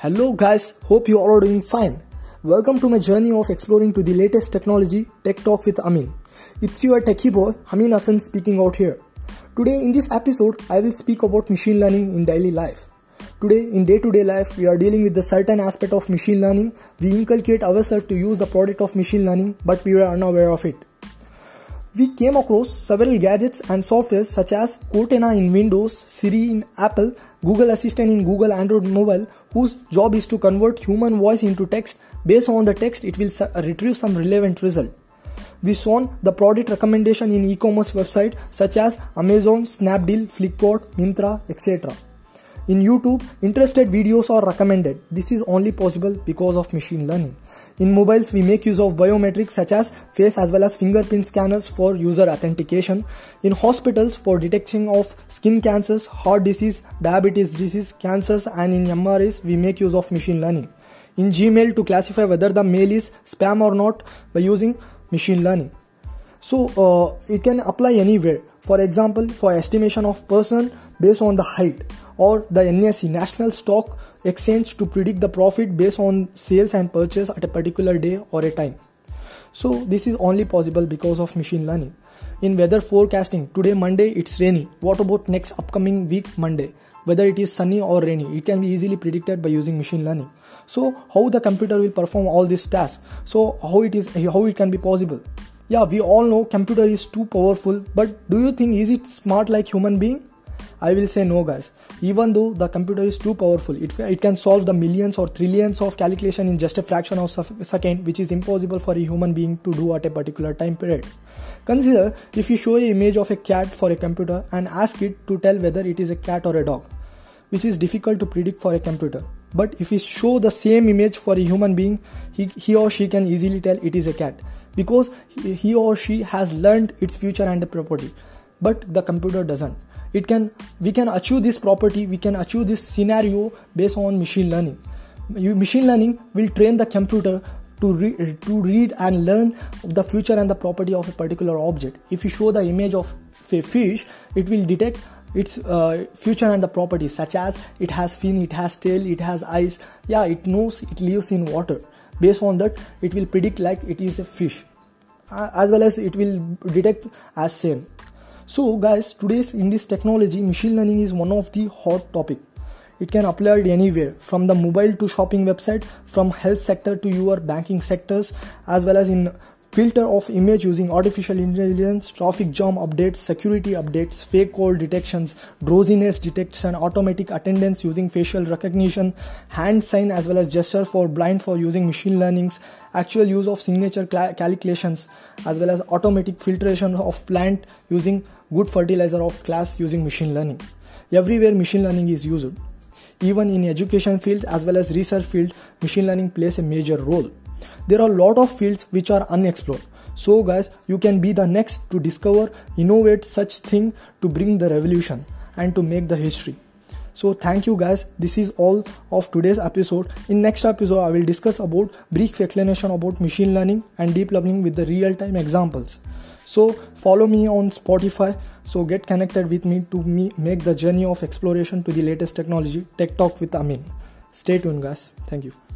Hello guys, hope you all are doing fine. Welcome to my journey of exploring to the latest technology, Tech Talk with Amin. It's your techie boy, Amin Hassan speaking out here. Today in this episode, I will speak about machine learning in daily life. Today in day-to-day life, we are dealing with the certain aspect of machine learning. We inculcate ourselves to use the product of machine learning, but we are unaware of it. We came across several gadgets and softwares such as Cortana in Windows, Siri in Apple, Google Assistant in Google Android mobile, whose job is to convert human voice into text. Based on the text, it will retrieve some relevant result. We saw the product recommendation in e-commerce website such as Amazon, Snapdeal, Flipkart, Myntra, etc. In YouTube, interested videos are recommended. This is only possible because of machine learning. In mobiles, we make use of biometrics such as face as well as fingerprint scanners for user authentication. In hospitals, for detection of skin cancers, heart disease, diabetes disease, cancers and in MRIs, we make use of machine learning. In Gmail to classify whether the mail is spam or not by using machine learning. So uh, it can apply anywhere. For example, for estimation of person based on the height or the NSE National Stock Exchange to predict the profit based on sales and purchase at a particular day or a time. So this is only possible because of machine learning. In weather forecasting, today Monday it's rainy. What about next upcoming week Monday? Whether it is sunny or rainy, it can be easily predicted by using machine learning. So how the computer will perform all these tasks? So how it is how it can be possible? Yeah, we all know computer is too powerful, but do you think is it smart like human being? I will say no guys. Even though the computer is too powerful, it, it can solve the millions or trillions of calculation in just a fraction of a second which is impossible for a human being to do at a particular time period. Consider if you show an image of a cat for a computer and ask it to tell whether it is a cat or a dog, which is difficult to predict for a computer. But if you show the same image for a human being, he, he or she can easily tell it is a cat because he or she has learned its future and the property. But the computer doesn't. It can we can achieve this property we can achieve this scenario based on machine learning. Machine learning will train the computer to, re- to read and learn the future and the property of a particular object. If you show the image of a fish it will detect its uh, future and the properties such as it has fin it has tail it has eyes. Yeah it knows it lives in water based on that it will predict like it is a fish as well as it will detect as same so guys, today's in this technology, machine learning is one of the hot topic. It can apply anywhere from the mobile to shopping website, from health sector to your banking sectors, as well as in filter of image using artificial intelligence, traffic jam updates, security updates, fake call detections, drowsiness detection, automatic attendance using facial recognition, hand sign as well as gesture for blind for using machine learnings, actual use of signature calculations as well as automatic filtration of plant using good fertilizer of class using machine learning. Everywhere machine learning is used. Even in education field as well as research field, machine learning plays a major role. There are a lot of fields which are unexplored. So guys, you can be the next to discover, innovate such thing to bring the revolution and to make the history. So thank you guys. This is all of today's episode. In next episode, I will discuss about brief explanation about machine learning and deep learning with the real-time examples. So follow me on Spotify. So get connected with me to me make the journey of exploration to the latest technology. Tech Talk with Amin. Stay tuned, guys. Thank you.